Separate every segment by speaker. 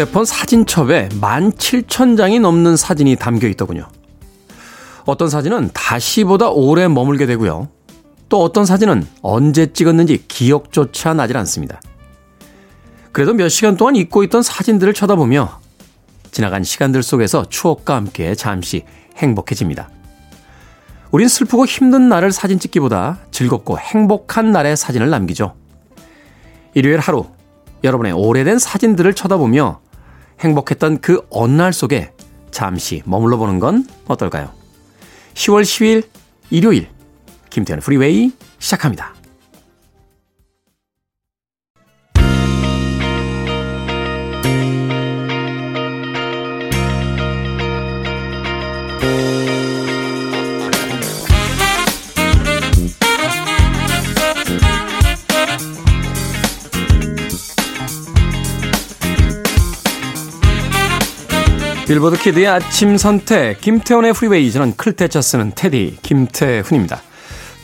Speaker 1: 휴대폰 사진첩에 17,000장이 넘는 사진이 담겨 있더군요. 어떤 사진은 다시보다 오래 머물게 되고요. 또 어떤 사진은 언제 찍었는지 기억조차 나질 않습니다. 그래도 몇 시간 동안 잊고 있던 사진들을 쳐다보며 지나간 시간들 속에서 추억과 함께 잠시 행복해집니다. 우린 슬프고 힘든 날을 사진 찍기보다 즐겁고 행복한 날의 사진을 남기죠. 일요일 하루, 여러분의 오래된 사진들을 쳐다보며 행복했던 그 어느 날 속에 잠시 머물러 보는 건 어떨까요? 10월 10일 일요일 김태현의 프리웨이 시작합니다. Billboard Kid의 아침 선택 김태훈의 Freeway 저는 클테차 쓰는 테디 김태훈입니다.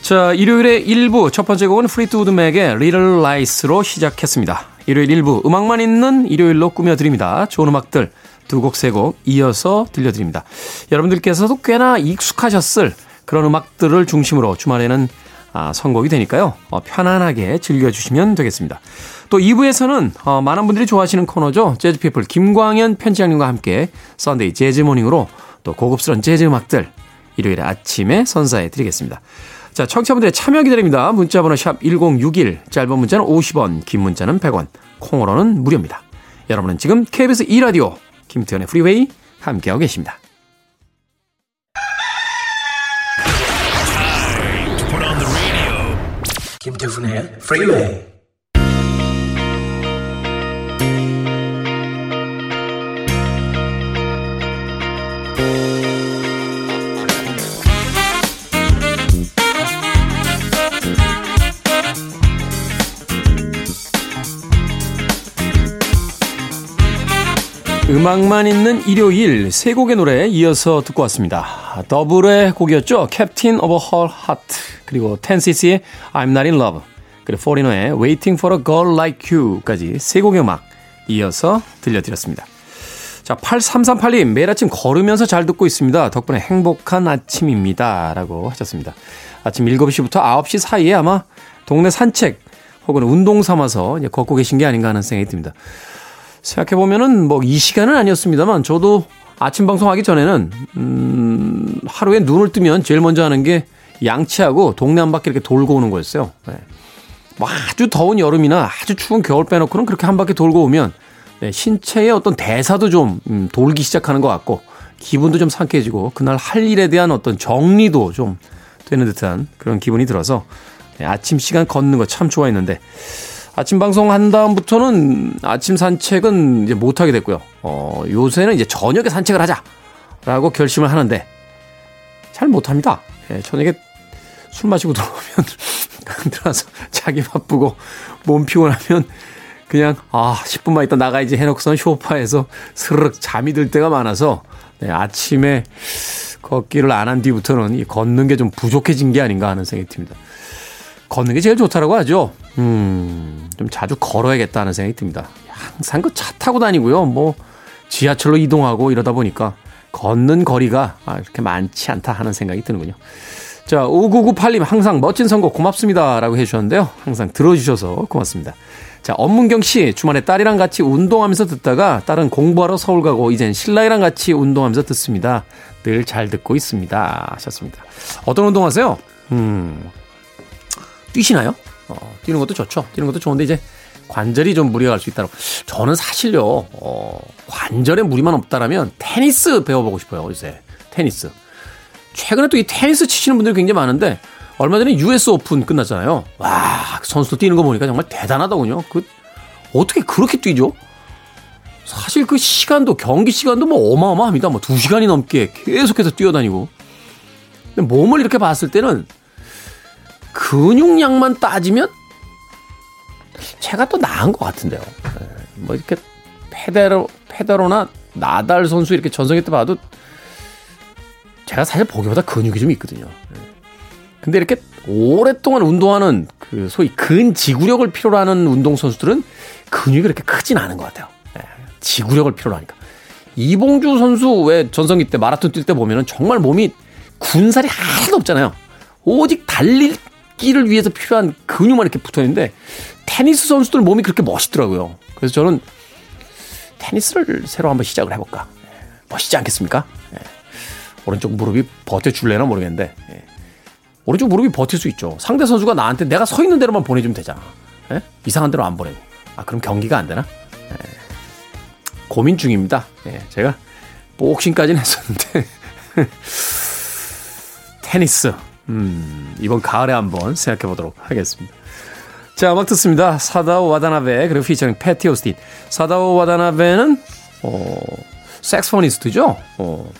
Speaker 1: 자 일요일에 1부 첫 번째 곡은 Fleetwood Mac의 Little Lies로 시작했습니다. 일요일 1부 음악만 있는 일요일로 꾸며드립니다. 좋은 음악들 두 곡 세 곡 이어서 들려드립니다. 여러분들께서도 꽤나 익숙하셨을 그런 음악들을 중심으로 주말에는 아, 선곡이 되니까요. 어, 편안하게 즐겨주시면 되겠습니다. 또 2부에서는 어, 많은 분들이 좋아하시는 코너죠. 재즈피플 김광현 편집장님과 함께 Sunday Jazz Morning으로 또 고급스러운 재즈 음악들 일요일 아침에 선사해 드리겠습니다. 자, 청취자분들의 참여 기다립니다. 문자번호 샵 1061, 짧은 문자는 50원, 긴 문자는 100원, 콩으로는 무료입니다. 여러분은 지금 KBS 2라디오 김태훈의 Freeway 함께하고 계십니다.
Speaker 2: 김태
Speaker 1: 음악만 있는 일요일 세 곡의 노래 이어서 듣고 왔습니다. 더블의 곡이었죠. 캡틴 오버 헐 하트 그리고 텐시스의 I'm Not In Love 그리고 포리노의 Waiting for a Girl Like You까지 세 곡의 음악 이어서 들려드렸습니다. 자, 8338님, 매일 아침 걸으면서 잘 듣고 있습니다. 덕분에 행복한 아침입니다. 라고 하셨습니다. 아침 7시부터 9시 사이에 아마 동네 산책 혹은 운동 삼아서 걷고 계신 게 아닌가 하는 생각이 듭니다. 생각해보면은 뭐 이 시간은 아니었습니다만 저도 아침 방송하기 전에는, 음, 하루에 눈을 뜨면 제일 먼저 하는 게 양치하고 동네 한 바퀴 이렇게 돌고 오는 거였어요. 네. 뭐 아주 더운 여름이나 아주 추운 겨울 빼놓고는 그렇게 한 바퀴 돌고 오면 네, 신체의 어떤 대사도 좀 음, 돌기 시작하는 것 같고 기분도 좀 상쾌해지고 그날 할 일에 대한 어떤 정리도 좀 되는 듯한 그런 기분이 들어서 네, 아침 시간 걷는 거 참 좋아했는데 아침 방송 한 다음부터는 아침 산책은 이제 못하게 됐고요. 어, 요새는 이제 저녁에 산책을 하자라고 결심을 하는데 잘 못합니다. 예, 저녁에 술 마시고 들어오면 들어와서 자기 바쁘고 몸 피곤하면 그냥 아 10분만 있다 나가야지 해놓고선 쇼파에서 스르륵 잠이 들 때가 많아서 네, 아침에 걷기를 안 한 뒤부터는 이 걷는 게 좀 부족해진 게 아닌가 하는 생각이 듭니다. 걷는 게 제일 좋다라고 하죠. 음, 좀 자주 걸어야겠다 하는 생각이 듭니다. 항상 그 차 타고 다니고요. 뭐 지하철로 이동하고 이러다 보니까 걷는 거리가 아, 이렇게 많지 않다 하는 생각이 드는군요. 자, 5998님 항상 멋진 선곡 고맙습니다. 라고 해주셨는데요. 항상 들어주셔서 고맙습니다. 자, 엄문경 씨, 주말에 딸이랑 같이 운동하면서 듣다가 딸은 공부하러 서울 가고 이젠 신랑이랑 같이 운동하면서 듣습니다. 늘 잘 듣고 있습니다. 하셨습니다. 어떤 운동 하세요? 음, 뛰시나요? 어, 뛰는 것도 좋죠. 뛰는 것도 좋은데 이제 관절이 좀 무리가 갈 수 있다고. 저는 사실요, 어, 관절에 무리만 없다라면 테니스 배워보고 싶어요, 요새. 테니스. 최근에 또 이 테니스 치시는 분들이 굉장히 많은데, 얼마 전에 US 오픈 끝났잖아요. 와, 선수도 뛰는 거 보니까 정말 대단하더군요. 그, 어떻게 그렇게 뛰죠? 사실 그 시간도, 경기 시간도 뭐 어마어마합니다. 뭐 두 시간이 넘게 계속해서 뛰어다니고. 근데 몸을 이렇게 봤을 때는 근육량만 따지면 제가 또 나은 것 같은데요. 네, 뭐 이렇게 페데로 페데로나 나달 선수 이렇게 전성기 때 봐도 제가 사실 보기보다 근육이 좀 있거든요. 네. 근데 이렇게 오랫동안 운동하는 그 소위 근지구력을 필요로 하는 운동 선수들은 근육이 그렇게 크진 않은 것 같아요. 네. 지구력을 필요로 하니까. 이봉주 선수 왜 전성기 때 마라톤 뛸 때 보면은 정말 몸이 군살이 하나도 없잖아요. 오직 달 리기를 위해서 필요한 근육만 이렇게 붙어 있는데 테니스 선수들 몸이 그렇게 멋있더라고요. 그래서 저는 테니스를 새로 한번 시작을 해볼까. 멋있지 않겠습니까? 예. 오른쪽 무릎이 버텨줄래나 모르겠는데 예. 오른쪽 무릎이 버틸 수 있죠. 상대 선수가 나한테 내가 서 있는 대로만 보내주면 되잖아. 예? 이상한 대로 안 보내고. 아 그럼 경기가 안 되나? 예. 고민 중입니다. 예. 제가 복싱까지는 했었는데 테니스 음, 이번 가을에 한번 생각해 보도록 하겠습니다. 자, 음악 듣습니다. 사다오 와다나베 그리고 피처링 패티 오스틴. 사다오 와다나베는 어, 색스포니스트죠. 어,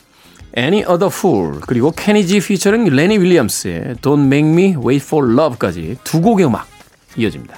Speaker 1: Any Other Fool 그리고 케니지 피처링 레니 윌리엄스의 Don't Make Me Wait for Love까지 두 곡의 음악 이어집니다.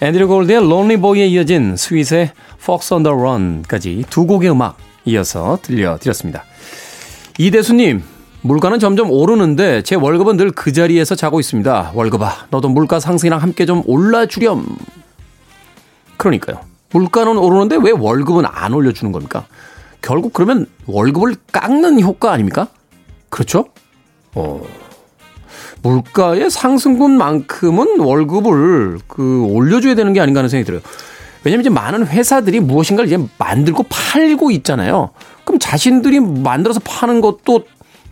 Speaker 1: 앤드류 골드의 Lonely Boy에 이어진 스윗의 Fox on the Run까지 두 곡의 음악 이어서 들려드렸습니다. 이대수님, 물가는 점점 오르는데 제 월급은 늘 그 자리에서 자고 있습니다. 월급아, 너도 물가 상승이랑 함께 좀 올라주렴. 그러니까요. 물가는 오르는데 왜 월급은 안 올려주는 겁니까? 결국 그러면 월급을 깎는 효과 아닙니까? 그렇죠? 어. 물가의 상승분만큼은 월급을 그 올려줘야 되는 게 아닌가 하는 생각이 들어요. 왜냐면 이제 많은 회사들이 무엇인가를 이제 만들고 팔고 있잖아요. 그럼 자신들이 만들어서 파는 것도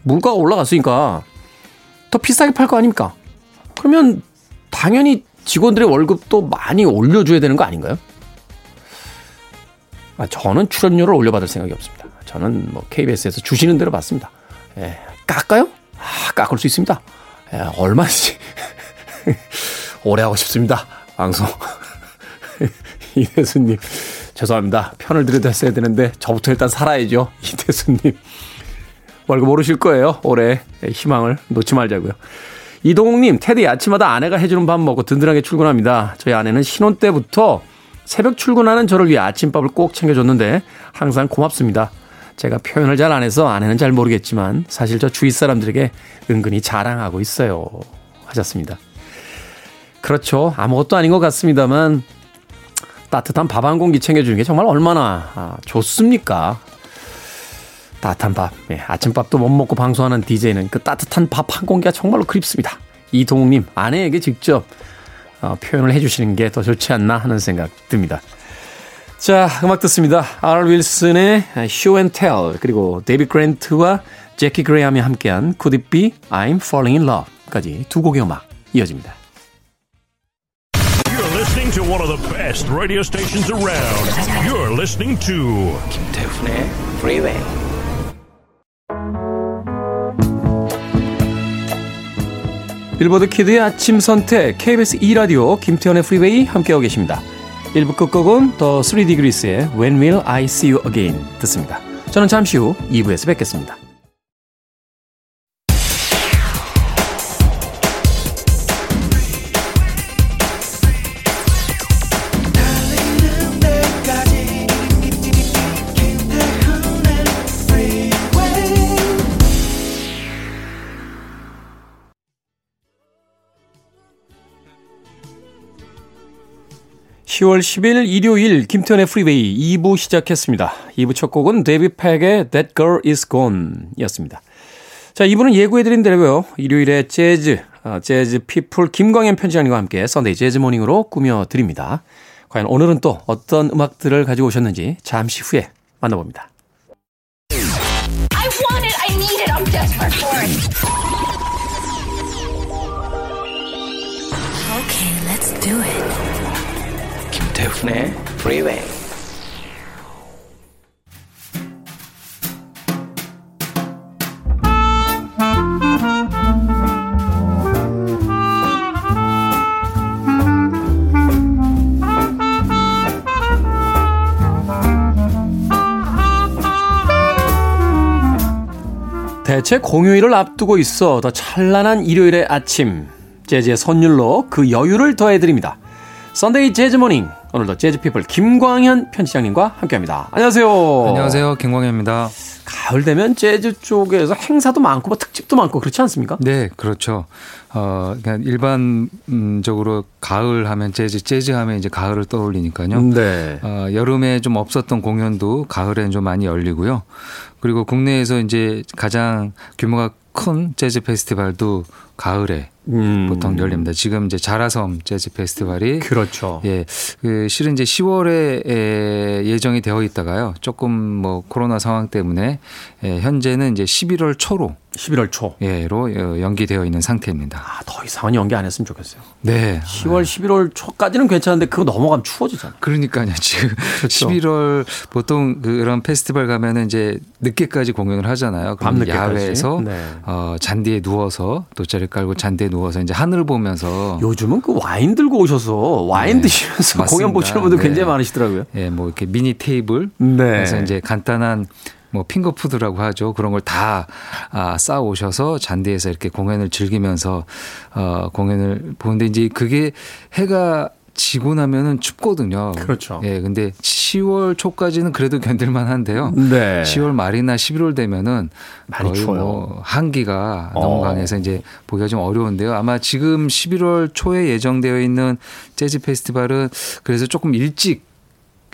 Speaker 1: 물가가 올라갔으니까 더 비싸게 팔 거 아닙니까? 그러면 당연히 직원들의 월급도 많이 올려줘야 되는 거 아닌가요? 아, 저는 출연료를 올려받을 생각이 없습니다. 저는 뭐 KBS에서 주시는 대로 받습니다. 예, 깎아요? 아, 깎을 수 있습니다. 예, 얼마든지 오래 하고 싶습니다. 방송. 이대수님, 죄송합니다. 편을 들여다 했어야 되는데, 저부터 일단 살아야죠. 이대수님. 월급 오르실 거예요. 올해. 예, 희망을 놓지 말자고요. 이동욱님, 테디 아침마다 아내가 해주는 밥 먹고 든든하게 출근합니다. 저희 아내는 신혼 때부터 새벽 출근하는 저를 위해 아침밥을 꼭 챙겨줬는데, 항상 고맙습니다. 제가 표현을 잘 안 해서 아내는 잘 모르겠지만 사실 저 주위 사람들에게 은근히 자랑하고 있어요. 하셨습니다. 그렇죠. 아무것도 아닌 것 같습니다만 따뜻한 밥 한 공기 챙겨주는 게 정말 얼마나 아, 좋습니까? 따뜻한 밥. 예, 아침밥도 못 먹고 방송하는 DJ는 그 따뜻한 밥 한 공기가 정말로 그립습니다. 이동욱님, 아내에게 직접 어, 표현을 해주시는 게 더 좋지 않나 하는 생각 듭니다. 자, 음악 듣습니다. R. 윌슨의 Show and Tell 그리고 David Grant와 Jaki Graham이 함께한 Could It Be I'm Falling in Love까지 두 곡의 음악 이어집니다.
Speaker 3: You're listening to one of the best radio stations around. You're listening to
Speaker 2: 김태훈의 Freeway.
Speaker 1: Billboard Kid의 아침 선택 KBS 2 라디오 김태훈의 Freeway 함께하고 계십니다. 1부 끝곡은 더 3degrees의 When Will I See You Again 듣습니다. 저는 잠시 후 2부에서 뵙겠습니다. (10월 10일) 일요일 김태훈의 Freeway 2부 시작했습니다. 2부 첫 곡은 David Pack의 That Girl Is Gone 였습니다. 자, 2부는 예고해드린 대로요. 일요일에 재즈, 어, 재즈 피플 김광현 편집장님과 함께 Sunday Jazz Morning으로 꾸며드립니다. 과연 오늘은 또 어떤 음악들을 가지고 오셨는지 잠시 후에 만나봅니다.
Speaker 4: Okay, let's do it.
Speaker 2: 임백천의 프리웨이.
Speaker 1: 대체 공휴일을 앞두고 있어 더 찬란한 일요일의 아침. 재즈의 선율로 그 여유를 더해드립니다. Sunday Jazz Morning 오늘도 재즈피플 김광현 편집장님과 함께합니다. 안녕하세요.
Speaker 5: 안녕하세요. 김광현입니다.
Speaker 1: 가을 되면 재즈 쪽에서 행사도 많고 뭐 특집도 많고 그렇지 않습니까?
Speaker 5: 네, 그렇죠. 어, 그냥 일반적으로 가을 하면 재즈, 재즈 하면 이제 가을을 떠올리니까요.
Speaker 1: 네.
Speaker 5: 어, 여름에 좀 없었던 공연도 가을에는 좀 많이 열리고요. 그리고 국내에서 이제 가장 규모가 큰 재즈 페스티벌도 가을에
Speaker 1: 음.
Speaker 5: 보통 열립니다. 지금 이제 자라섬 재즈 페스티벌이
Speaker 1: 그렇죠.
Speaker 5: 예, 그 실은 이제 10월에 에, 예정이 되어 있다가요. 조금 뭐 코로나 상황 때문에 예, 현재는 이제 11월 초로
Speaker 1: 11월 초.
Speaker 5: 예로 어, 연기되어 있는 상태입니다.
Speaker 1: 아, 더 이상은 연기 안 했으면 좋겠어요.
Speaker 5: 네.
Speaker 1: 10월, 11월 초까지는 괜찮은데 그거 넘어가면 추워지잖아.
Speaker 5: 그러니까요. 지금
Speaker 1: 그렇죠.
Speaker 5: 11월 보통 그런 페스티벌 가면은 이제 늦게까지 공연을 하잖아요.
Speaker 1: 밤늦게까지.
Speaker 5: 야외에서
Speaker 1: 네.
Speaker 5: 어, 잔디에 누워서 돗자리 깔고 잔디에 누워서 이제 하늘 보면서
Speaker 1: 요즘은 그 와인 들고 오셔서 와인
Speaker 5: 네.
Speaker 1: 드시면서
Speaker 5: 맞습니다.
Speaker 1: 공연 보시는 분들
Speaker 5: 네.
Speaker 1: 굉장히 많으시더라고요.
Speaker 5: 예, 뭐 이렇게 미니 테이블
Speaker 1: 네.
Speaker 5: 그래서 이제 간단한 뭐 핑거푸드라고 하죠. 그런 걸 다 아, 쌓아 오셔서 잔디에서 이렇게 공연을 즐기면서 어, 공연을 보는데 이제 그게 해가 지고 나면은 춥거든요.
Speaker 1: 그렇죠.
Speaker 5: 예, 근데 10월 초까지는 그래도 견딜만 한데요.
Speaker 1: 네.
Speaker 5: 10월 말이나 11월 되면은
Speaker 1: 많이
Speaker 5: 거의
Speaker 1: 추워요.
Speaker 5: 뭐 한기가
Speaker 1: 어.
Speaker 5: 너무 강해서 이제 보기가 좀 어려운데요. 아마 지금 11월 초에 예정되어 있는 재즈 페스티벌은 그래서 조금 일찍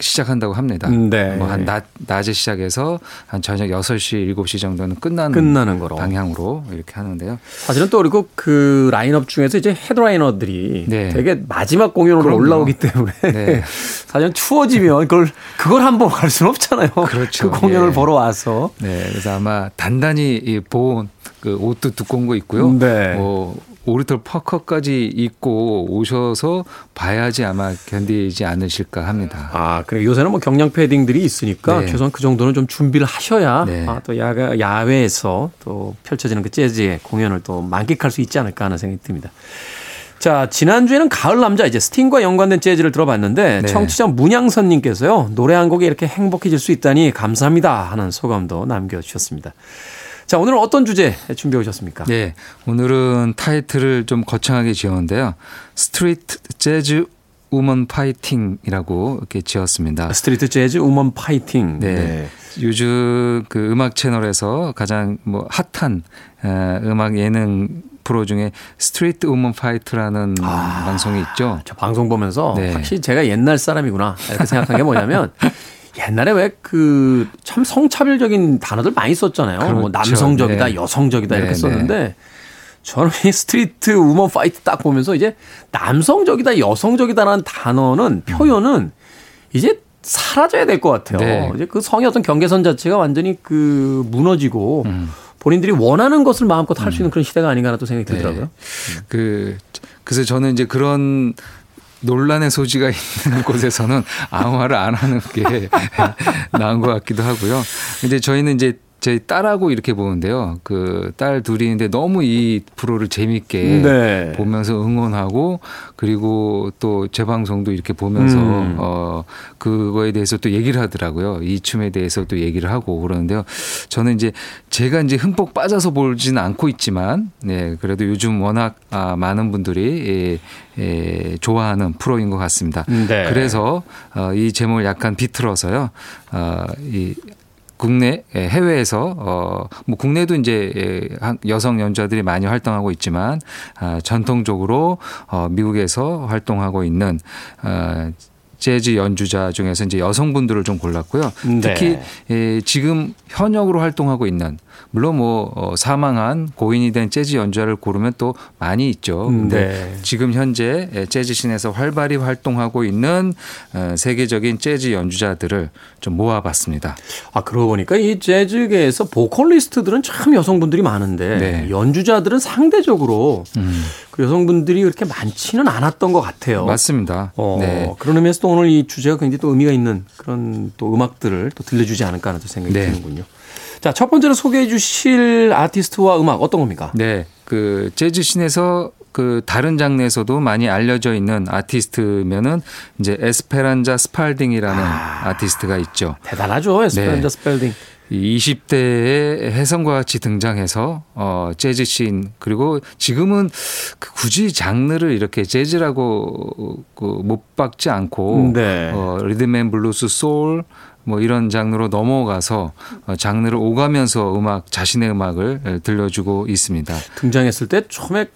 Speaker 5: 시작한다고 합니다.
Speaker 1: 네.
Speaker 5: 뭐한 낮, 낮에 시작해서 한 저녁 6시, 7시 정도는 끝나는
Speaker 1: 끝나는 거로.
Speaker 5: 방향으로 이렇게 하는데요.
Speaker 1: 사실은 또 그리고 그 라인업 중에서 이제 헤드라이너들이
Speaker 5: 네.
Speaker 1: 되게 마지막 공연으로
Speaker 5: 그럼요.
Speaker 1: 올라오기 때문에
Speaker 5: 네.
Speaker 1: 사실 추워지면 그걸 그걸 한번 갈 수는 없잖아요.
Speaker 5: 그렇죠.
Speaker 1: 그 공연을
Speaker 5: 예.
Speaker 1: 보러 와서
Speaker 5: 네, 그래서 아마 단단히 이 보온 그 옷도 두꺼운 거 있고요.
Speaker 1: 네.
Speaker 5: 뭐 오리털 파커까지 입고 오셔서 봐야지 아마 견디지 않으실까 합니다.
Speaker 1: 아, 그래 요새는 뭐 경량 패딩들이 있으니까
Speaker 5: 네.
Speaker 1: 최소한 그 정도는 좀 준비를 하셔야
Speaker 5: 네.
Speaker 1: 아, 또 야가, 야외에서 또 펼쳐지는 그 재즈의 공연을 또 만끽할 수 있지 않을까 하는 생각이 듭니다. 자, 지난주에는 가을 남자 이제 스팅과 연관된 재즈를 들어봤는데
Speaker 5: 네.
Speaker 1: 청취자 문양선 님께서요 노래 한 곡에 이렇게 행복해질 수 있다니 감사합니다 하는 소감도 남겨 주셨습니다. 자, 오늘은 어떤 주제 준비해 오셨습니까?
Speaker 5: 네, 오늘은 타이틀을 좀 거창하게 지었는데요. Street Jazz Woman Fighting이라고 이렇게 지었습니다.
Speaker 1: Street Jazz Woman Fighting.
Speaker 5: 네. 요즘 그 음악 채널에서 가장 뭐 핫한 에, 음악 예능 프로 중에 스트리트 우먼 파이터라는 방송이 있죠.
Speaker 1: 저 방송 보면서
Speaker 5: 네.
Speaker 1: 확실히 제가 옛날 사람이구나 이렇게 생각한 게 뭐냐면 옛날에 왜 그 참 성차별적인 단어들 많이 썼잖아요. 뭐
Speaker 5: 그렇죠.
Speaker 1: 남성적이다,
Speaker 5: 네.
Speaker 1: 여성적이다 이렇게
Speaker 5: 네,
Speaker 1: 썼는데 저는 이 스트리트 우먼 파이터 딱 보면서 이제 남성적이다, 여성적이다라는 단어는 표현은 이제 사라져야 될 것 같아요.
Speaker 5: 네.
Speaker 1: 이제 그 성의 어떤 경계선 자체가 완전히 그 무너지고
Speaker 5: 음.
Speaker 1: 본인들이 원하는 것을 마음껏 할수 있는 그런 시대가 아닌가 하는 또 생각이
Speaker 5: 네.
Speaker 1: 들더라고요.
Speaker 5: 그 그래서 저는 이제 그런 논란의 소지가 있는 곳에서는 아무 말을 안 하는 게 나은 것 같기도 하고요. 근데 저희는 이제 저희 딸하고 이렇게 보는데요. 그 딸 둘이인데 너무 이 프로를 재밌게
Speaker 1: 네.
Speaker 5: 보면서 응원하고 그리고 또 재방송도 이렇게 보면서
Speaker 1: 음.
Speaker 5: 어 그거에 대해서 또 얘기를 하더라고요. 이 춤에 대해서 또 얘기를 하고 그러는데요. 저는 이제 제가 이제 흠뻑 빠져서 보지는 않고 있지만 네 그래도 요즘 워낙 아, 많은 분들이 예, 예, 좋아하는 프로인 것 같습니다.
Speaker 1: 네.
Speaker 5: 그래서 어, 이 제목을 약간 비틀어서요. 어, 이 국내 예, 해외에서 어 뭐 국내도 이제 예, 한- 여성 연주자들이 많이 활동하고 있지만 아, 전통적으로 어 미국에서 활동하고 있는 어 재즈 연주자 중에서 이제 여성분들을 좀 골랐고요.
Speaker 1: 네.
Speaker 5: 특히 예, 지금 현역으로 활동하고 있는 물론 뭐 어, 사망한 고인이 된 재즈 연주자를 고르면 또 많이 있죠. 근데
Speaker 1: 네.
Speaker 5: 지금 현재 재즈 씬에서 활발히 활동하고 있는 어, 세계적인 재즈 연주자들을 좀 모아봤습니다.
Speaker 1: 아, 그러고 보니까 이 재즈계에서 보컬리스트들은 참 여성분들이 많은데
Speaker 5: 네.
Speaker 1: 연주자들은 상대적으로
Speaker 5: 음,
Speaker 1: 그 여성분들이 그렇게 많지는 않았던 것 같아요.
Speaker 5: 맞습니다.
Speaker 1: 어,
Speaker 5: 네.
Speaker 1: 그런 의미에서 또 오늘 이 주제가 굉장히 또 의미가 있는 그런 또 음악들을 또 들려주지 않을까 하는 또 생각이
Speaker 5: 네.
Speaker 1: 드는군요. 자, 첫 번째로 소개해 주실 아티스트와 음악 어떤 겁니까?
Speaker 5: 네, 그 재즈 씬에서 그 다른 장르에서도 많이 알려져 있는 아티스트면은 이제 에스페란자 스팔딩이라는 아. 아티스트가 있죠.
Speaker 1: 대단하죠. 에스페란자
Speaker 5: 네.
Speaker 1: 스펠딩.
Speaker 5: 이 20대에 혜성과 같이 등장해서 어 재즈 씬 그리고 지금은 그 굳이 장르를 이렇게 재즈라고 그못 박지 않고
Speaker 1: 네.
Speaker 5: 어 리듬 앤 블루스 소울 뭐 이런 장르로 넘어가서 어, 장르를 오가면서 음악 자신의 음악을 들려주고 있습니다.
Speaker 1: 등장했을 때 처음에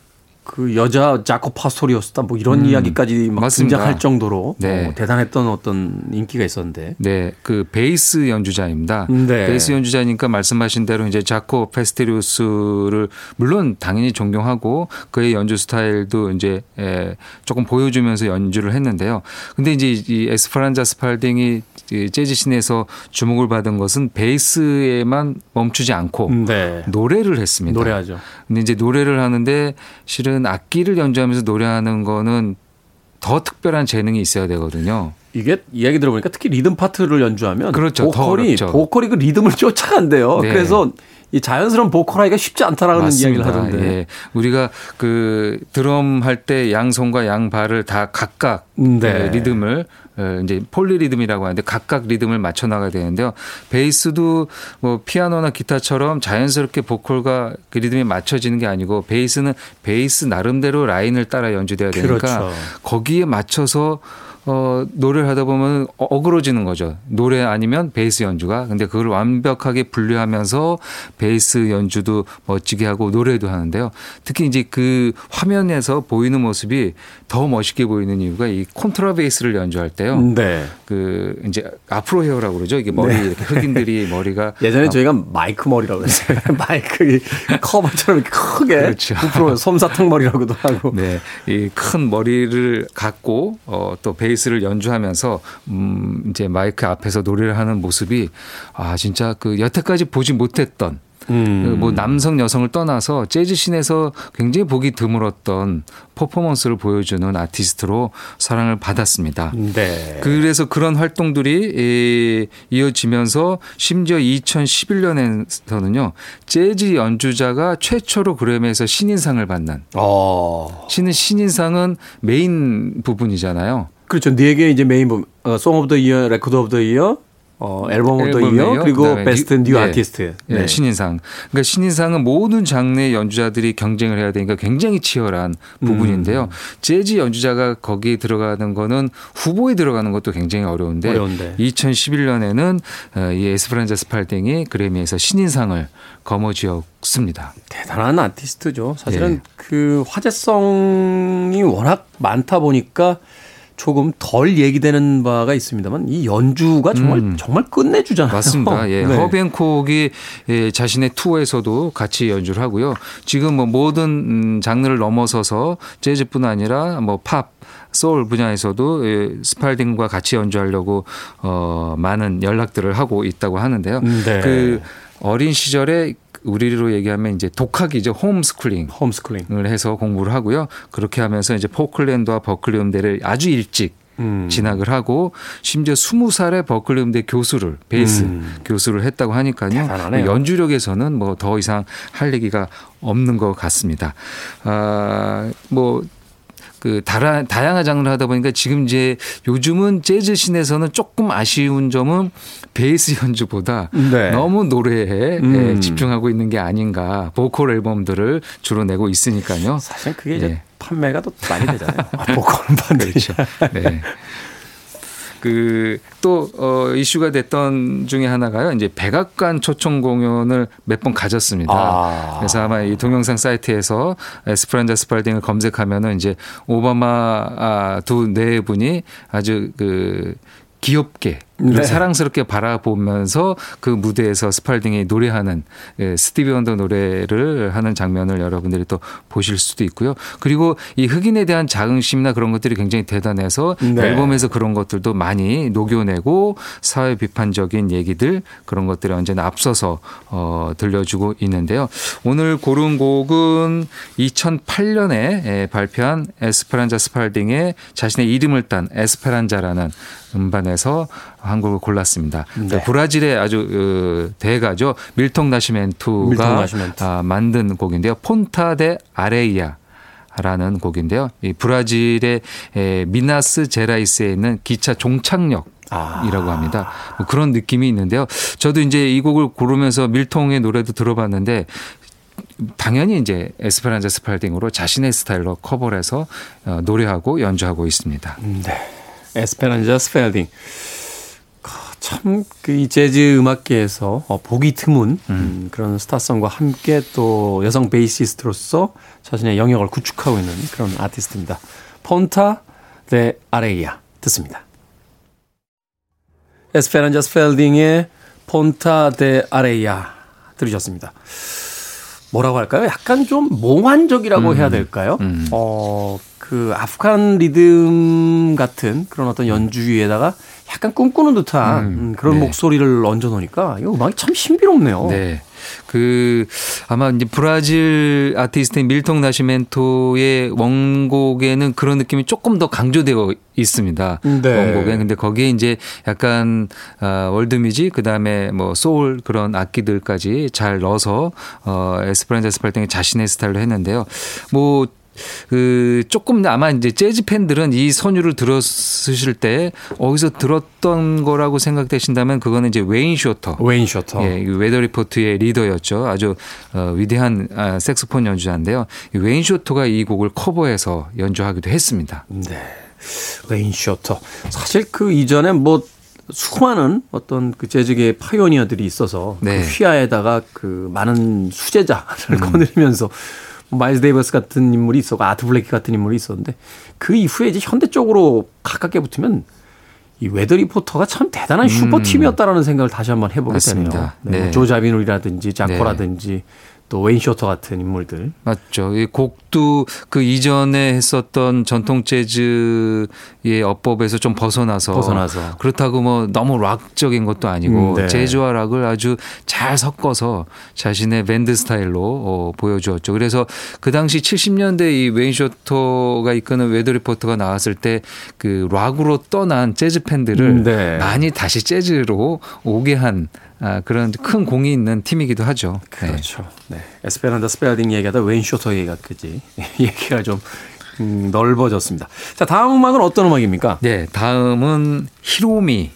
Speaker 1: 그 여자 자코 파스토리였다 뭐 이런
Speaker 5: 음,
Speaker 1: 이야기까지 막
Speaker 5: 맞습니다.
Speaker 1: 등장할 정도로
Speaker 5: 네.
Speaker 1: 어, 대단했던 어떤 인기가 있었는데.
Speaker 5: 네, 그 베이스 연주자입니다.
Speaker 1: 네.
Speaker 5: 베이스 연주자니까 말씀하신 대로 이제 자코 페스테리우스를 물론 당연히 존경하고 그의 연주 스타일도 이제 에, 조금 보여주면서 연주를 했는데요. 근데 이제 이 에스페란자 스팔딩이 이 재즈 씬에서 주목을 받은 것은 베이스에만 멈추지 않고
Speaker 1: 네.
Speaker 5: 노래를 했습니다.
Speaker 1: 노래하죠.
Speaker 5: 근데 이제 노래를 하는데 실은 악기를 연주하면서 노래하는 거는 더 특별한 재능이 있어야 되거든요.
Speaker 1: 이게 이야기 들어보니까 특히 리듬 파트를 연주하면
Speaker 5: 그렇죠. 더
Speaker 1: 보컬이. 보컬이 그 리듬을 쫓아간대요.
Speaker 5: 네.
Speaker 1: 그래서 이 자연스러운 보컬하기가 쉽지 않다라는
Speaker 5: 맞습니다.
Speaker 1: 이야기를 하던데.
Speaker 5: 예. 우리가 그 드럼 할 때 양손과 양발을 다 각각
Speaker 1: 네.
Speaker 5: 예, 리듬을 어, 이제 폴리 리듬이라고 하는데 각각 리듬을 맞춰 나가야 되는데요. 베이스도 뭐 피아노나 기타처럼 자연스럽게 보컬과 그 리듬이 맞춰지는 게 아니고 베이스는 베이스 나름대로 라인을 따라 연주돼야 되니까
Speaker 1: 그렇죠.
Speaker 5: 거기에 맞춰서 어, 노래를 하다 보면 어- 어그러지는 거죠. 노래 아니면 베이스 연주가. 근데 그걸 완벽하게 분리하면서 베이스 연주도 멋지게 하고 노래도 하는데요. 특히 이제 그 화면에서 보이는 모습이 더 멋있게 보이는 이유가 이 콘트라 베이스를 연주할 때요.
Speaker 1: 네.
Speaker 5: 그 이제 앞으로 헤어라고 그러죠. 이게 머리 이렇게 흑인들이 머리가
Speaker 1: 예전에 저희가 마이크 머리라고 그랬어요. 마이크 이 커버처럼 크게
Speaker 5: 그렇죠.
Speaker 1: 부풀어 솜사탕 머리라고도 하고.
Speaker 5: 네, 이 큰 머리를 갖고 어, 또 베이스 를 연주하면서 음, 이제 마이크 앞에서 노래를 하는 모습이 아 진짜 그 여태까지 보지 못했던
Speaker 1: 음.
Speaker 5: 뭐 남성 여성을 떠나서 재즈 씬에서 굉장히 보기 드물었던 퍼포먼스를 보여주는 아티스트로 사랑을 받았습니다.
Speaker 1: 네.
Speaker 5: 그래서 그런 활동들이 이- 이어지면서 심지어 2011년에서는요 재즈 연주자가 최초로 그래미에서 신인상을 받는
Speaker 1: 어.
Speaker 5: 신은 신인상은 메인 부문이잖아요.
Speaker 1: 그렇죠. 네 개 이제 메인 부문. 어, Song of the Year, Record of the Year, 어, Album of the
Speaker 5: 앨범이에요.
Speaker 1: Year, 그리고 Best
Speaker 5: New-
Speaker 1: New
Speaker 5: 네.
Speaker 1: 아티스트.
Speaker 5: 예, 신인상. 그러니까 신인상은 모든 장르의 연주자들이 경쟁을 해야 되니까 굉장히 치열한 부문인데요.
Speaker 1: 음.
Speaker 5: 재즈 연주자가 거기에 들어가는 거는 후보에 들어가는 것도 굉장히 어려운데,
Speaker 1: 어려운데.
Speaker 5: 2011년에는 어, 이 에스페란자 스팔딩이 그래미에서 신인상을 거머쥐었습니다.
Speaker 1: 대단한 아티스트죠. 사실은
Speaker 5: 네.
Speaker 1: 그 화제성이 워낙 많다 보니까 조금 덜 얘기되는 바가 있습니다만 이 연주가 정말
Speaker 5: 음.
Speaker 1: 정말 끝내주잖아요.
Speaker 5: 맞습니다. 예.
Speaker 1: 네.
Speaker 5: 허비 행콕이 예, 자신의 투어에서도 같이 연주를 하고요. 지금 뭐 모든 음, 장르를 넘어서서 재즈뿐 아니라 뭐 팝, 소울 분야에서도 예, 스팔딩과 같이 연주하려고 어, 많은 연락들을 하고 있다고 하는데요.
Speaker 1: 네.
Speaker 5: 그 어린 시절에 우리로 얘기하면 이제 독학이죠. 홈스쿨링.
Speaker 1: 홈스쿨링.
Speaker 5: 을 해서 공부를 하고요. 그렇게 하면서 이제 포틀랜드와 버클리 음대를 아주 일찍
Speaker 1: 음.
Speaker 5: 진학을 하고 심지어 20살에 버클리 음대 교수를 베이스
Speaker 1: 음.
Speaker 5: 교수를 했다고 하니까요.
Speaker 1: 대단하네요.
Speaker 5: 연주력에서는 뭐 더 이상 할 얘기가 없는 것 같습니다. 아, 뭐그 다라, 다양한 장르를 하다 보니까 지금 이제 요즘은 재즈 씬에서는 조금 아쉬운 점은 베이스 연주보다
Speaker 1: 네.
Speaker 5: 너무 노래에
Speaker 1: 음.
Speaker 5: 예, 집중하고 있는 게 아닌가. 보컬 앨범들을 주로 내고 있으니까요.
Speaker 1: 사실 그게 이제
Speaker 5: 예.
Speaker 1: 판매가 더 많이 되잖아요. 아, 보컬은 반대.
Speaker 5: 그렇죠. 네. 그또 어, 이슈가 됐던 중에 하나가요. 이제 백악관 초청 공연을 몇 번 가졌습니다.
Speaker 1: 아.
Speaker 5: 그래서 아마 이 동영상 사이트에서 에스프란자 스팔딩을 검색하면은 이제 오바마 아, 두 네 분이 아주 그 귀엽게
Speaker 1: 네.
Speaker 5: 사랑스럽게 바라보면서 그 무대에서 스팔딩이 노래하는 예, 스티비 원더 노래를 하는 장면을 여러분들이 또 보실 수도 있고요. 그리고 이 흑인에 대한 자긍심이나 그런 것들이 굉장히 대단해서
Speaker 1: 네.
Speaker 5: 앨범에서 그런 것들도 많이 녹여내고 사회 비판적인 얘기들 그런 것들이 언제나 앞서서 어, 들려주고 있는데요. 오늘 고른 곡은 2008년에 발표한 에스페란자 스팔딩의 자신의 이름을 딴 에스페란자라는 음반에서 한 곡을 골랐습니다.
Speaker 1: 네.
Speaker 5: 브라질의 아주 어, 대가죠. 밀통 나시멘투가
Speaker 1: 밀통 나시멘투.
Speaker 5: 아, 만든 곡인데요. 폰타 데 아레이아. 라는 곡인데요. 이 브라질의 에, 미나스 제라이스에 있는 기차 종착역 이라고 합니다. 뭐 그런 느낌이 있는데요. 저도 이제 이 곡을 고르면서 밀통의 노래도 들어봤는데 당연히 이제 에스페란자 스팔딩으로 자신의 스타일로 커버를 해서 어, 노래하고 연주하고 있습니다.
Speaker 1: 네. 에스페란자 스펠딩. 참, 그이 재즈 음악계에서 어, 보기 드문 음, 그런 스타성과 함께 또 여성 베이시스트로서 자신의 영역을 구축하고 있는 그런 아티스트입니다. 폰타 데 아레이아 듣습니다. 에스페란자 스펠딩의 폰타 데 아레이아 들으셨습니다. 뭐라고 할까요? 약간 좀 몽환적이라고 해야 될까요?
Speaker 5: 음.
Speaker 1: 어, 그 아프간 리듬 같은 그런 어떤 연주에다가 약간 꿈꾸는 듯한 음, 그런
Speaker 5: 네.
Speaker 1: 목소리를 얹어 놓으니까 이 음악이 참 신비롭네요.
Speaker 5: 네. 그 아마 이제 브라질 아티스트인 밀통 나시멘토의 원곡에는 그런 느낌이 조금 더 강조되어 있습니다.
Speaker 1: 네.
Speaker 5: 원곡에 근데 거기에 이제 약간 아, 월드뮤직 그다음에 뭐 소울 그런 악기들까지 잘 넣어서 어 에스페란자 스팔딩이 자신의 스타일로 했는데요. 뭐 그 조금 아마 이제 재즈 팬들은 이 선율을 들었으실 때 어디서 들었던 거라고 생각되신다면 그거는 이제 웨인 쇼터
Speaker 1: 웨인 셔터.
Speaker 5: 예, 이 웨더 리포트의 리더였죠. 아주 어, 위대한 아, 색소폰 연주자인데요. 이 웨인 쇼터가 이 곡을 커버해서 연주하기도 했습니다.
Speaker 1: 네. 웨인 셔터. 사실 그 이전에 뭐 수많은 어떤 그 재즈계의 pioneer들이 있어서
Speaker 5: 네. 음.
Speaker 1: 그 휘하에다가 그 많은 수제자를 거느리면서 뭐 마일스 데이비스 같은 인물이 있었고 아트 블레이키 같은 인물이 있었는데 그 이후에 이제 현대 쪽으로 가깝게 붙으면 이 웨더 리포트가 참 대단한 슈퍼 팀이었다라는 생각을 다시 한번 해보게
Speaker 5: 음. 맞습니다.
Speaker 1: 되네요. 네.
Speaker 5: 네.
Speaker 1: 조 자비놀이라든지 자코라든지 또 웨인 쇼터 같은 인물들.
Speaker 5: 맞죠. 이 곡도 그 이전에 했었던 전통 재즈의 어법에서 좀 벗어나서,
Speaker 1: 벗어나서.
Speaker 5: 그렇다고 뭐 너무 락적인 것도 아니고
Speaker 1: 음, 네.
Speaker 5: 재즈와 락을 아주 잘 섞어서 자신의 밴드 스타일로 어, 보여주었죠. 그래서 그 당시 70년대 이 웨인 쇼터가 이끄는 Weather Report가 나왔을 때 그 락으로 떠난 재즈 팬들을
Speaker 1: 음, 네.
Speaker 5: 많이 다시 재즈로 오게 한 아, 그런 큰 공이 있는 팀이기도 하죠. 네.
Speaker 1: 그렇죠. 네. 에스페란자 스폴딩 얘기하다 웨인 쇼터 얘기까지 얘기가 좀 음, 넓어졌습니다. 자, 다음 음악은 어떤 음악입니까?
Speaker 5: 네, 다음은 히로미라는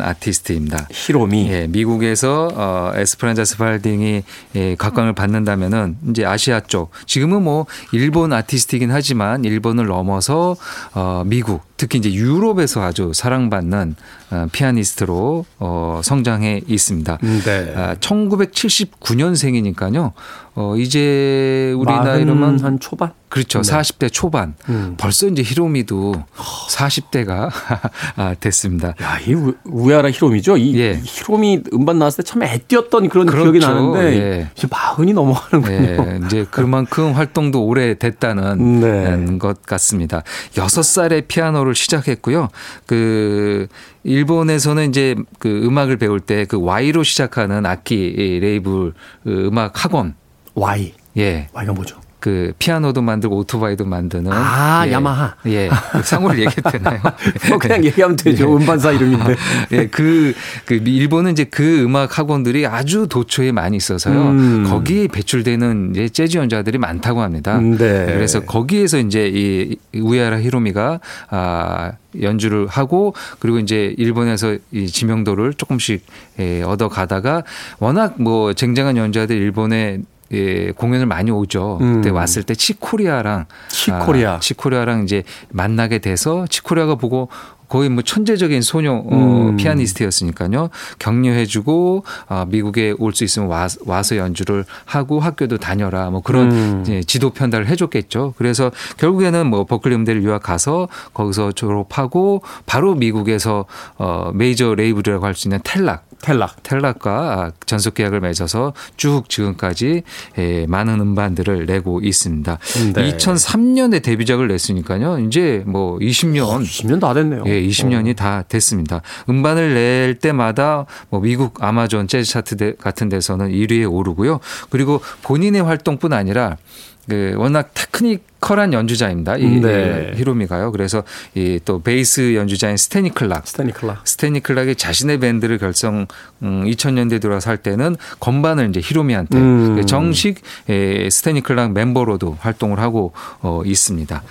Speaker 5: 아티스트입니다.
Speaker 1: 히로미.
Speaker 5: 예, 미국에서 어, 에스프란자 스팔딩이 예, 각광을 받는다면은 이제 아시아 쪽 지금은 뭐 일본 아티스트이긴 하지만 일본을 넘어서 어, 미국 특히 이제 유럽에서 아주 사랑받는 어, 피아니스트로 어, 성장해 있습니다.
Speaker 1: 네.
Speaker 5: 아, 1979년생이니까요. 어, 이제 우리 나이로만
Speaker 1: 한 초반?
Speaker 5: 그렇죠.
Speaker 1: 네.
Speaker 5: 40대 초반.
Speaker 1: 음.
Speaker 5: 벌써 이제 히로미도 40대가 아, 됐습니다.
Speaker 1: 야, 이 우- 우야라 히로미죠? 이
Speaker 5: 예.
Speaker 1: 히로미 음반 나왔을 때 참 애띄었던 그런
Speaker 5: 그렇죠.
Speaker 1: 기억이 나는데
Speaker 5: 예.
Speaker 1: 이제 마흔이 넘어가는군요.
Speaker 5: 예, 이제 그만큼 활동도 오래 됐다는
Speaker 1: 네.
Speaker 5: 것 같습니다. 여섯 살에 피아노를 시작했고요. 그 일본에서는 이제 그 음악을 배울 때 그 Y로 시작하는 악기 이 레이블 그 음악 학원
Speaker 1: Y.
Speaker 5: 예.
Speaker 1: Y가 뭐죠?
Speaker 5: 그 피아노도 만들고 오토바이도 만드는
Speaker 1: 아,
Speaker 5: 예.
Speaker 1: 야마하.
Speaker 5: 예. 상호를 얘기해도 되나요?
Speaker 1: 뭐 그냥 얘기하면 되죠.
Speaker 5: 예.
Speaker 1: 음반사 이름인데.
Speaker 5: 예, 그, 그, 일본은 이제 그 음악 학원들이 아주 도처에 많이 있어서요.
Speaker 1: 음.
Speaker 5: 거기에 배출되는 이제 재즈 연주자들이 많다고 합니다.
Speaker 1: 음, 네.
Speaker 5: 그래서 거기에서 이제 이 우에하라 히로미가 아, 연주를 하고 그리고 이제 일본에서 이 지명도를 조금씩 예, 얻어 가다가 워낙 뭐 쟁쟁한 연주자들 일본에 예, 공연을 많이 오죠. 그때
Speaker 1: 음.
Speaker 5: 왔을 때 치코리아랑
Speaker 1: 치코리아.
Speaker 5: 아, 치코리아랑 이제 만나게 돼서 치코리아가 보고 거의 뭐 천재적인 소녀 어,
Speaker 1: 음.
Speaker 5: 피아니스트였으니까요. 격려해주고 아, 미국에 올 수 있으면 와, 와서 연주를 하고 학교도 다녀라 뭐 그런
Speaker 1: 음.
Speaker 5: 이제 지도 편달을 해줬겠죠. 그래서 결국에는 뭐 버클리 음대를 유학 가서 거기서 졸업하고 바로 미국에서 어, 메이저 레이블이라고 할 수 있는
Speaker 1: Telarc
Speaker 5: Telarc. Telarc과 전속 계약을 맺어서 쭉 지금까지 예, 많은 음반들을 내고 있습니다.
Speaker 1: 네.
Speaker 5: 2003년에 데뷔작을 냈으니까요. 이제 뭐 20년
Speaker 1: 20년 다 됐네요.
Speaker 5: 예, 20년이 다 됐습니다. 음반을 낼 때마다 뭐 미국 아마존 재즈 차트 데- 같은 데서는 1위에 오르고요. 그리고 본인의 활동뿐 아니라 그 워낙 technical한 연주자입니다. 이
Speaker 1: 네.
Speaker 5: 히로미가요. 그래서 이 또 베이스 연주자인 스테니 클락
Speaker 1: 스탠리 클락.
Speaker 5: 스테니 클락이 자신의 밴드를 결성 음, 2000년대 들어서 할 때는 건반을 이제 히로미한테
Speaker 1: 음.
Speaker 5: 정식 에, 스테니 클락 멤버로도 활동을 하고 어, 있습니다.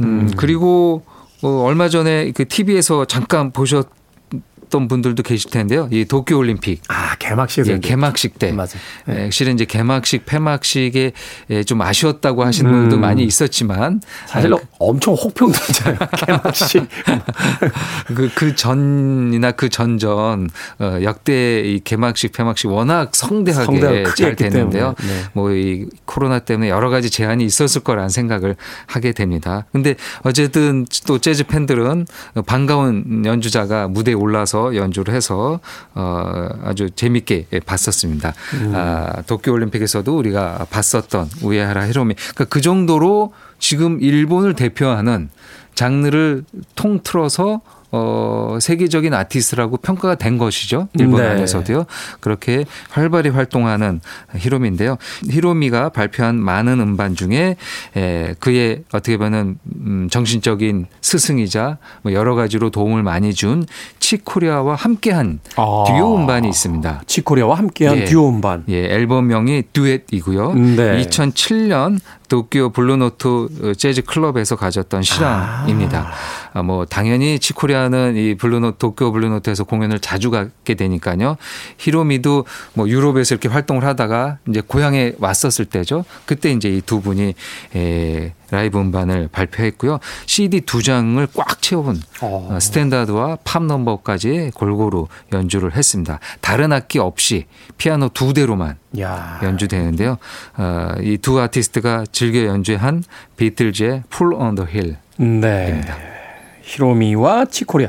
Speaker 5: 음, 그리고 뭐 얼마 전에 그 TV에서 잠깐 보셨던 분들도 계실 텐데요. 이 도쿄 올림픽
Speaker 1: 아, 개막식.
Speaker 5: 예, 개막식 때
Speaker 1: 맞아요. 네.
Speaker 5: 예, 실은 이제 개막식 폐막식에 예, 좀 아쉬웠다고 하시는
Speaker 1: 음.
Speaker 5: 분도 많이 있었지만
Speaker 1: 사실
Speaker 5: 아,
Speaker 1: 엄청 혹평 들잖아요. 개막식.
Speaker 5: 그, 그 전이나 그 전전 어, 역대 이 개막식 폐막식 워낙 성대하게, 잘 됐는데요.
Speaker 1: 네.
Speaker 5: 뭐이 코로나 때문에 여러 가지 제한이 있었을 거라는 생각을 하게 됩니다. 근데 어쨌든 또 재즈 팬들은 반가운 연주자가 무대에 올라서 연주를 해서 어 아주 재밌게 봤었습니다.
Speaker 1: 음.
Speaker 5: 아, 도쿄 올림픽에서도 우리가 봤었던 우에하라 히로미. 그러니까 그 정도로 지금 일본을 대표하는 장르를 통틀어서 어, 세계적인 아티스트라고 평가가 된 것이죠. 일본
Speaker 1: 네.
Speaker 5: 안에서도요. 그렇게 활발히 활동하는 히로미인데요. 히로미가 발표한 많은 음반 중에 에, 그의 어떻게 보면 음, 정신적인 스승이자 뭐 여러 가지로 도움을 많이 준 치코리아와 함께한
Speaker 1: 아.
Speaker 5: 듀오 음반이 있습니다.
Speaker 1: 치코리아와 함께한
Speaker 5: 예.
Speaker 1: 듀오 음반.
Speaker 5: 예, 앨범명이 듀엣이고요.
Speaker 1: 네.
Speaker 5: 2007년 도쿄 Blue Note 재즈 클럽에서 가졌던 실황입니다. 아, 뭐 당연히 칙 코리아는 이 블루노 도쿄 Blue Note에서 공연을 자주 가게 되니까요. 히로미도 뭐 유럽에서 이렇게 활동을 하다가 이제 고향에 왔었을 때죠. 그때 이제 이 두 분이 에, 라이브 음반을 발표했고요. CD 두 장을 꽉 채운
Speaker 1: 어.
Speaker 5: 어, 스탠다드와 팝 넘버까지 골고루 연주를 했습니다. 다른 악기 없이 피아노 두 대로만
Speaker 1: 야.
Speaker 5: 연주되는데요. 어, 이 두 아티스트가 즐겨 연주한 비틀즈의 on the Hill.
Speaker 1: 네. 히로미와 칙 코리아.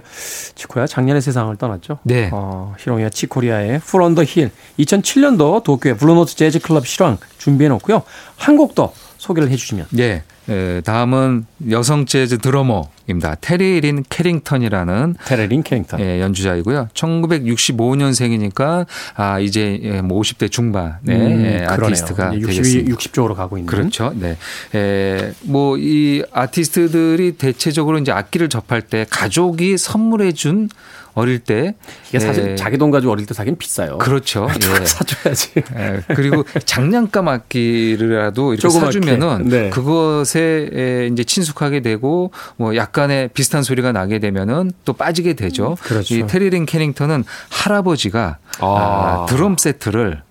Speaker 1: 칙 코리아 작년에 세상을 떠났죠.
Speaker 5: 네.
Speaker 1: 어, 히로미와 칙 코리아의 Fool on the Hill. 2007년도 도쿄의 Blue Note 재즈 클럽 실황 준비해 놓고요. 한 곡 더 소개를 해 주시면.
Speaker 5: 예. 에, 다음은 여성 재즈 드러머입니다. 테리린 캐링턴이라는
Speaker 1: 테리린 캐링턴.
Speaker 5: 예, 연주자이고요. 1965년생이니까 아 이제 예, 뭐 50대 중반의 예, 아티스트가
Speaker 1: 60,
Speaker 5: 되겠습니다.
Speaker 1: 60쪽으로 가고 있는.
Speaker 5: 그렇죠. 네. 에, 뭐, 이 아티스트들이 대체적으로 이제 악기를 접할 때 가족이 선물해준 어릴 때.
Speaker 1: 이게 사실
Speaker 5: 에,
Speaker 1: 자기 돈 가지고 어릴 때 사긴 비싸요.
Speaker 5: 그렇죠. 예.
Speaker 1: 사줘야지.
Speaker 5: 예, 그리고 장난감 악기라도 이렇게. 사주면은
Speaker 1: 네.
Speaker 5: 그것에 에, 이제 친숙하게 되고 뭐 약간의 비슷한 소리가 나게 되면은 또 빠지게 되죠.
Speaker 1: 그렇죠.
Speaker 5: 이 테리링 캐닝턴은 할아버지가
Speaker 1: 아.
Speaker 5: 아, 드럼 세트를 에,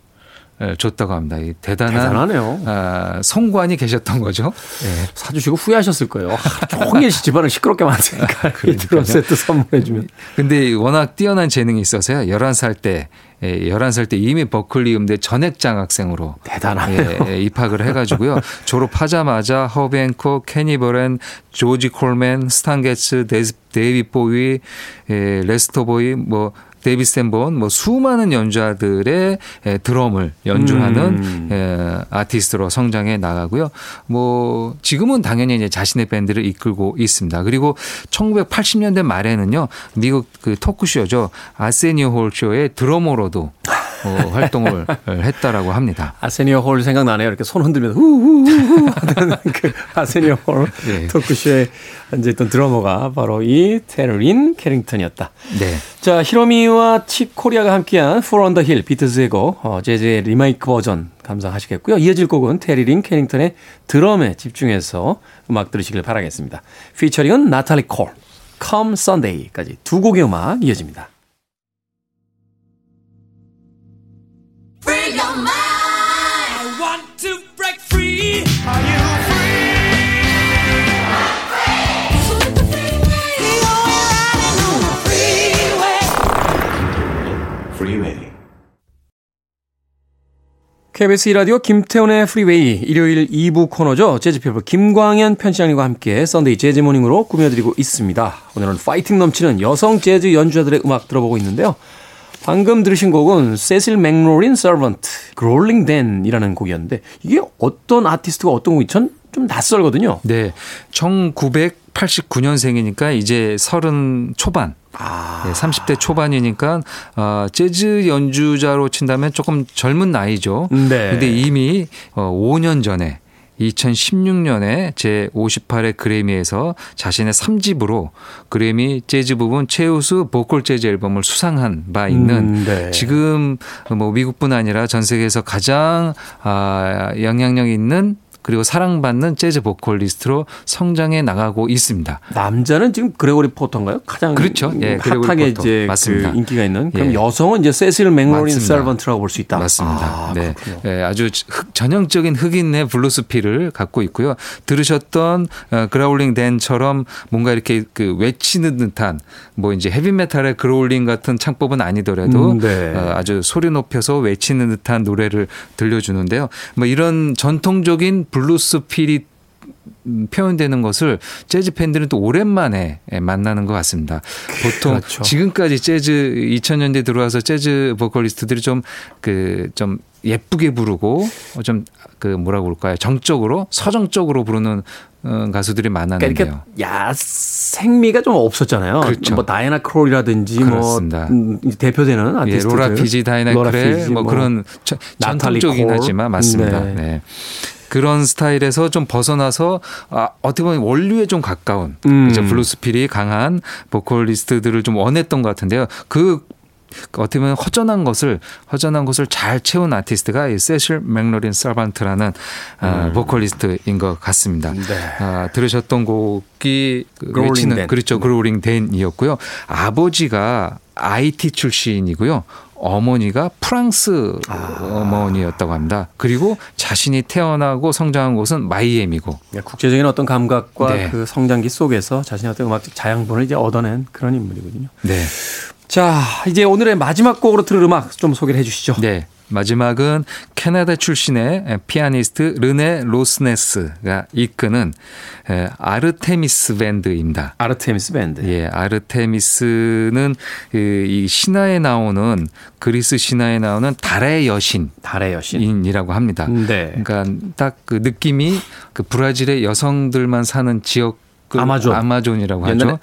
Speaker 5: 줬다고 합니다. 이 대단한
Speaker 1: 대단하네요.
Speaker 5: 아, 성관이 계셨던 거죠. 예.
Speaker 1: 사주시고 후회하셨을 거예요. 종일 집안을 시끄럽게 만드니까 이 드럼 세트 선물해주면.
Speaker 5: 근데 워낙 뛰어난 재능이 있어서요. 11살 때, 예, 11살 때 이미 버클리 음대 전액 장학생으로
Speaker 1: 대단하네요.
Speaker 5: 예, 입학을 해가지고요. 졸업하자마자 허벤코, 케니버렌, 조지 콜맨, 스탄 게츠, 데이비 보이, 예, 레스터 보위, 뭐 데이빗 샌본, 뭐 수많은 연주자들의 예, 드럼을 연주하는
Speaker 1: 음.
Speaker 5: 예, 아티스트로 성장해 나가고요. 뭐 지금은 당연히 이제 자신의 밴드를 이끌고 있습니다. 그리고 1980년대 말에는요. 미국 그 토크쇼죠. 아세니오 홀 쇼의 드러머로도 어, 활동을 했다라고 합니다.
Speaker 1: 아세니오 홀 생각나네요. 이렇게 손 흔들면서 후후후후 하는 그 아세니어 홀
Speaker 5: 네.
Speaker 1: 토크쇼에 앉아있던 드러머가 바로 이 테러린 캐링턴이었다.
Speaker 5: 네.
Speaker 1: 자, 히로미와 치코리아가 함께한 Four on the Hill 비트즈의 곡 어, 재즈의 리메이크 버전 감상하시겠고요. 이어질 곡은 테리린 캐링턴의 드럼에 집중해서 음악 들으시길 바라겠습니다. 피처링은 나탈리 콜, Come Sunday까지 두 곡의 음악 이어집니다.
Speaker 2: Freeway.
Speaker 1: KBS 2라디오 김태훈의 Freeway 일요일 2부 코너죠. 재즈피플 김광현 편집장님과 함께 Sunday Jazz Morning으로 꾸며드리고 있습니다. 오늘은 파이팅 넘치는 여성 재즈 연주자들의 음악 들어보고 있는데요. 방금 들으신 곡은 세실 맥로린 서번트 Growlin' Dan이라는 곡이었는데 이게 어떤 아티스트가 어떤 곡이 전 좀 낯설거든요.
Speaker 5: 네. 1989년생이니까 이제 30 초반.
Speaker 1: 아.
Speaker 5: 네, 30대 초반이니까 어, 재즈 연주자로 친다면 조금 젊은 나이죠.
Speaker 1: 네.
Speaker 5: 근데 이미 어, 5년 전에 2016년에 제 58회 그래미에서 자신의 3집으로 그래미 재즈 부분 최우수 보컬 재즈 앨범을 수상한 바 있는
Speaker 1: 음, 네.
Speaker 5: 지금 뭐 미국뿐 아니라 전 세계에서 가장 아, 영향력 있는 그리고 사랑받는 재즈 보컬리스트로 성장해 나가고 있습니다.
Speaker 1: 남자는 지금 그레고리 포터인가요? 가장
Speaker 5: 그렇죠. 예, 그레고리
Speaker 1: 핫하게
Speaker 5: 포터.
Speaker 1: 이제
Speaker 5: 맞습니다.
Speaker 1: 그 인기가 있는. 그럼
Speaker 5: 예.
Speaker 1: 여성은 이제 세실 맥로린. 서번트라고 볼 수 있다.
Speaker 5: 맞습니다.
Speaker 1: 아,
Speaker 5: 네. 예, 아주 흑- 전형적인 흑인의 블루스 feel을 갖고 있고요. 들으셨던 어, Growlin' Dan처럼 뭔가 이렇게 그 외치는 듯한 뭐 이제 헤비메탈의 growling 같은 창법은 아니더라도
Speaker 1: 음, 네.
Speaker 5: 어, 아주 소리 높여서 외치는 듯한 노래를 들려주는데요. 뭐 이런 전통적인 블루스 feel이 음, 표현되는 것을 재즈 팬들은 또 오랜만에 예, 만나는 것 같습니다. 보통
Speaker 1: 그렇죠.
Speaker 5: 지금까지 재즈 2000년대 들어와서 재즈 보컬리스트들이 좀 그 좀 예쁘게 부르고 좀 그 뭐라고 그럴까요? 정적으로 서정적으로 부르는 어, 가수들이
Speaker 1: 그러니까
Speaker 5: 많았는데요.
Speaker 1: 이렇게 야생미가 좀 없었잖아요.
Speaker 5: 그렇죠.
Speaker 1: 뭐 다이나 크롤이라든지
Speaker 5: 그렇습니다.
Speaker 1: 뭐 음, 대표되는
Speaker 5: 예,
Speaker 1: 아티스트들,
Speaker 5: 로라 피지, 다이나 크레
Speaker 1: 피지,
Speaker 5: 뭐, 그런 전통적이긴
Speaker 1: 콜.
Speaker 5: 하지만 맞습니다.
Speaker 1: 네.
Speaker 5: 네. 그런 스타일에서 좀 벗어나서 아, 어떻게 보면 원류에 좀 가까운
Speaker 1: 음.
Speaker 5: 이제 블루스 feel이 강한 보컬리스트들을 좀 원했던 것 같은데요. 그 어떻게 보면 허전한 것을 허전한 것을 잘 채운 아티스트가 이 세실 맥로린 서번트라는 아, 보컬리스트인 것 같습니다.
Speaker 1: 음. 네.
Speaker 5: 아, 들으셨던 곡이 그 외치는
Speaker 1: Dan.
Speaker 5: 그렇죠 Growlin' Dan이었고요. 아버지가 아이티 출신이고요. 어머니가 프랑스 어머니였다고 합니다. 그리고 자신이 태어나고 성장한 곳은 마이애미고.
Speaker 1: 그러니까 국제적인 어떤 감각과
Speaker 5: 네.
Speaker 1: 그 성장기 속에서 자신의 어떤 음악적 자양분을 이제 얻어낸 그런 인물이거든요.
Speaker 5: 네.
Speaker 1: 자, 이제 오늘의 마지막 곡으로 들을 음악 좀 소개를 해 주시죠.
Speaker 5: 네. 마지막은 캐나다 출신의 피아니스트 르네 로스네스가 이끄는 에, 아르테미스 밴드입니다.
Speaker 1: 아르테미스 밴드.
Speaker 5: 예, 아르테미스는 그이 신화에 나오는 그리스 신화에 나오는 달의 여신.
Speaker 1: 달의 여신.
Speaker 5: 인이라고 합니다.
Speaker 1: 네.
Speaker 5: 그러니까 딱 그 느낌이 그 브라질의 여성들만 사는 지역 그
Speaker 1: 아마존.
Speaker 5: 아마존이라고 하죠.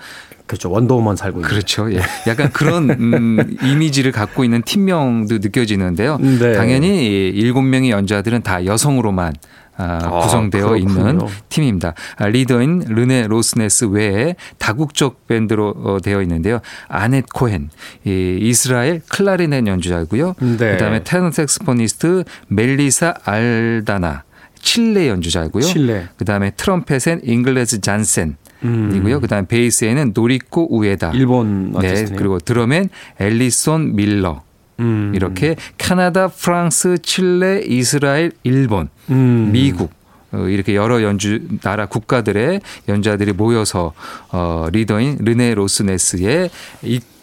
Speaker 1: 그렇죠. 원더우먼 살고 있는.
Speaker 5: 그렇죠. 예. 약간 그런 음, 이미지를 갖고 있는 팀명도 느껴지는데요.
Speaker 1: 네.
Speaker 5: 당연히 이 일곱 명의 연주자들은 다 여성으로만 아,
Speaker 1: 아,
Speaker 5: 구성되어
Speaker 1: 그렇군요.
Speaker 5: 있는 팀입니다. 아, 리더인 르네 로스네스 외에 다국적 밴드로 어, 되어 있는데요. 아낫 코헨, 이 이스라엘 클라리넷 연주자고요.
Speaker 1: 네.
Speaker 5: 그다음에 테너 saxophonist 멜리사 알다나 칠레 연주자고요.
Speaker 1: 칠레.
Speaker 5: 그다음에 트럼펫엔 잉그리드 젠슨.
Speaker 1: 음.
Speaker 5: 이고요. 그다음에 베이스에는 노리코 우에다.
Speaker 1: 일본
Speaker 5: 네. 그리고 드럼엔 앨리슨 밀러.
Speaker 1: 음.
Speaker 5: 이렇게 캐나다, 프랑스, 칠레, 이스라엘, 일본,
Speaker 1: 음.
Speaker 5: 미국 어, 이렇게 여러 연주 나라 국가들의 연주자들이 모여서 어 리더인 르네 로스네스의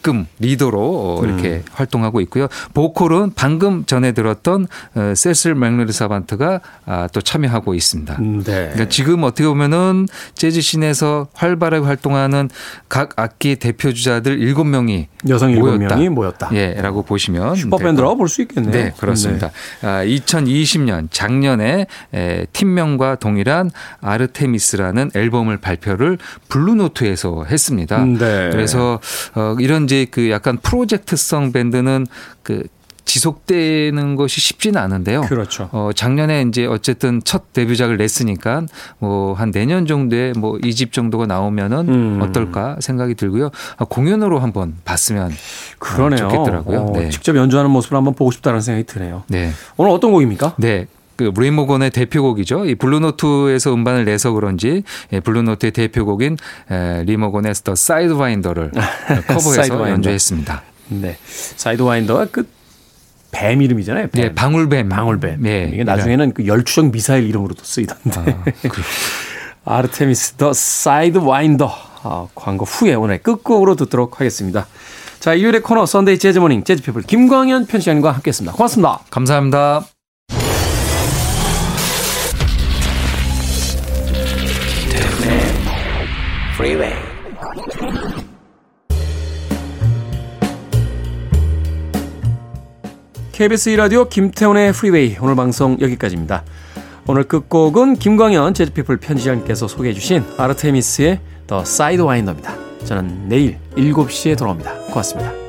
Speaker 5: 이끔 리더로 어, 이렇게
Speaker 1: 음.
Speaker 5: 활동하고 있고요. 보컬은 방금 전에 들었던 어, 세실 맥로린 살반트가 아, 또 참여하고 있습니다.
Speaker 1: 음, 네.
Speaker 5: 그러니까 지금 어떻게 보면은 재즈 씬에서 활발하게 활동하는 각 악기 대표 주자들 일곱 명이
Speaker 1: 여성 일곱
Speaker 5: 모였다.
Speaker 1: 명이 모였다.
Speaker 5: 예 라고 보시면
Speaker 1: 슈퍼밴드라고 볼 수 있겠네요.
Speaker 5: 네, 그렇습니다. 아, 2020년 작년에 에, 팀명과 동일한 아르테미스라는 앨범을 발표를 블루노트에서 했습니다.
Speaker 1: 음, 네.
Speaker 5: 그래서 어, 이런 이제 그 약간 프로젝트성 밴드는 그 지속되는 것이 쉽지는 않은데요.
Speaker 1: 그렇죠.
Speaker 5: 어, 작년에 이제 어쨌든 첫 데뷔작을 냈으니까 뭐 한 내년 정도에 뭐 이 집 정도가 나오면은
Speaker 1: 음.
Speaker 5: 어떨까 생각이 들고요. 아, 공연으로 한번 봤으면
Speaker 1: 그러네요.
Speaker 5: 어, 좋겠더라고요.
Speaker 1: 어,
Speaker 5: 네.
Speaker 1: 직접 연주하는 모습을 한번 보고 싶다는 생각이 드네요.
Speaker 5: 네.
Speaker 1: 오늘 어떤 곡입니까?
Speaker 5: 네. 그 리모건의 대표곡이죠. 이 블루노트에서 음반을 내서 그런지 예, 블루노트의 대표곡인 에, 리모건의 The Sidewinder를 커버해서
Speaker 1: Sidewinder.
Speaker 5: 연주했습니다.
Speaker 1: 네. Sidewinder가 그 뱀 이름이잖아요. 뱀.
Speaker 5: 네, 방울뱀.
Speaker 1: 방울뱀.
Speaker 5: 네.
Speaker 1: 이게 나중에는 그 열추적 미사일 이름으로도 쓰이던데. 아, 아르테미스 The Sidewinder 아, 광고 후에 오늘 끝곡으로 듣도록 하겠습니다. 자, 일요일 코너 Sunday Jazz Morning 재즈피플 김광현 편집장님과 함께했습니다. 고맙습니다.
Speaker 5: 감사합니다.
Speaker 1: KBS 2라디오 김태훈의 프리웨이 오늘 방송 여기까지입니다. 오늘 끝곡은 김광현 재즈피플 편집장님께서 소개해 주신 아르테미스의 더 사이드와인더입니다. 저는 내일 7시에 돌아옵니다. 고맙습니다.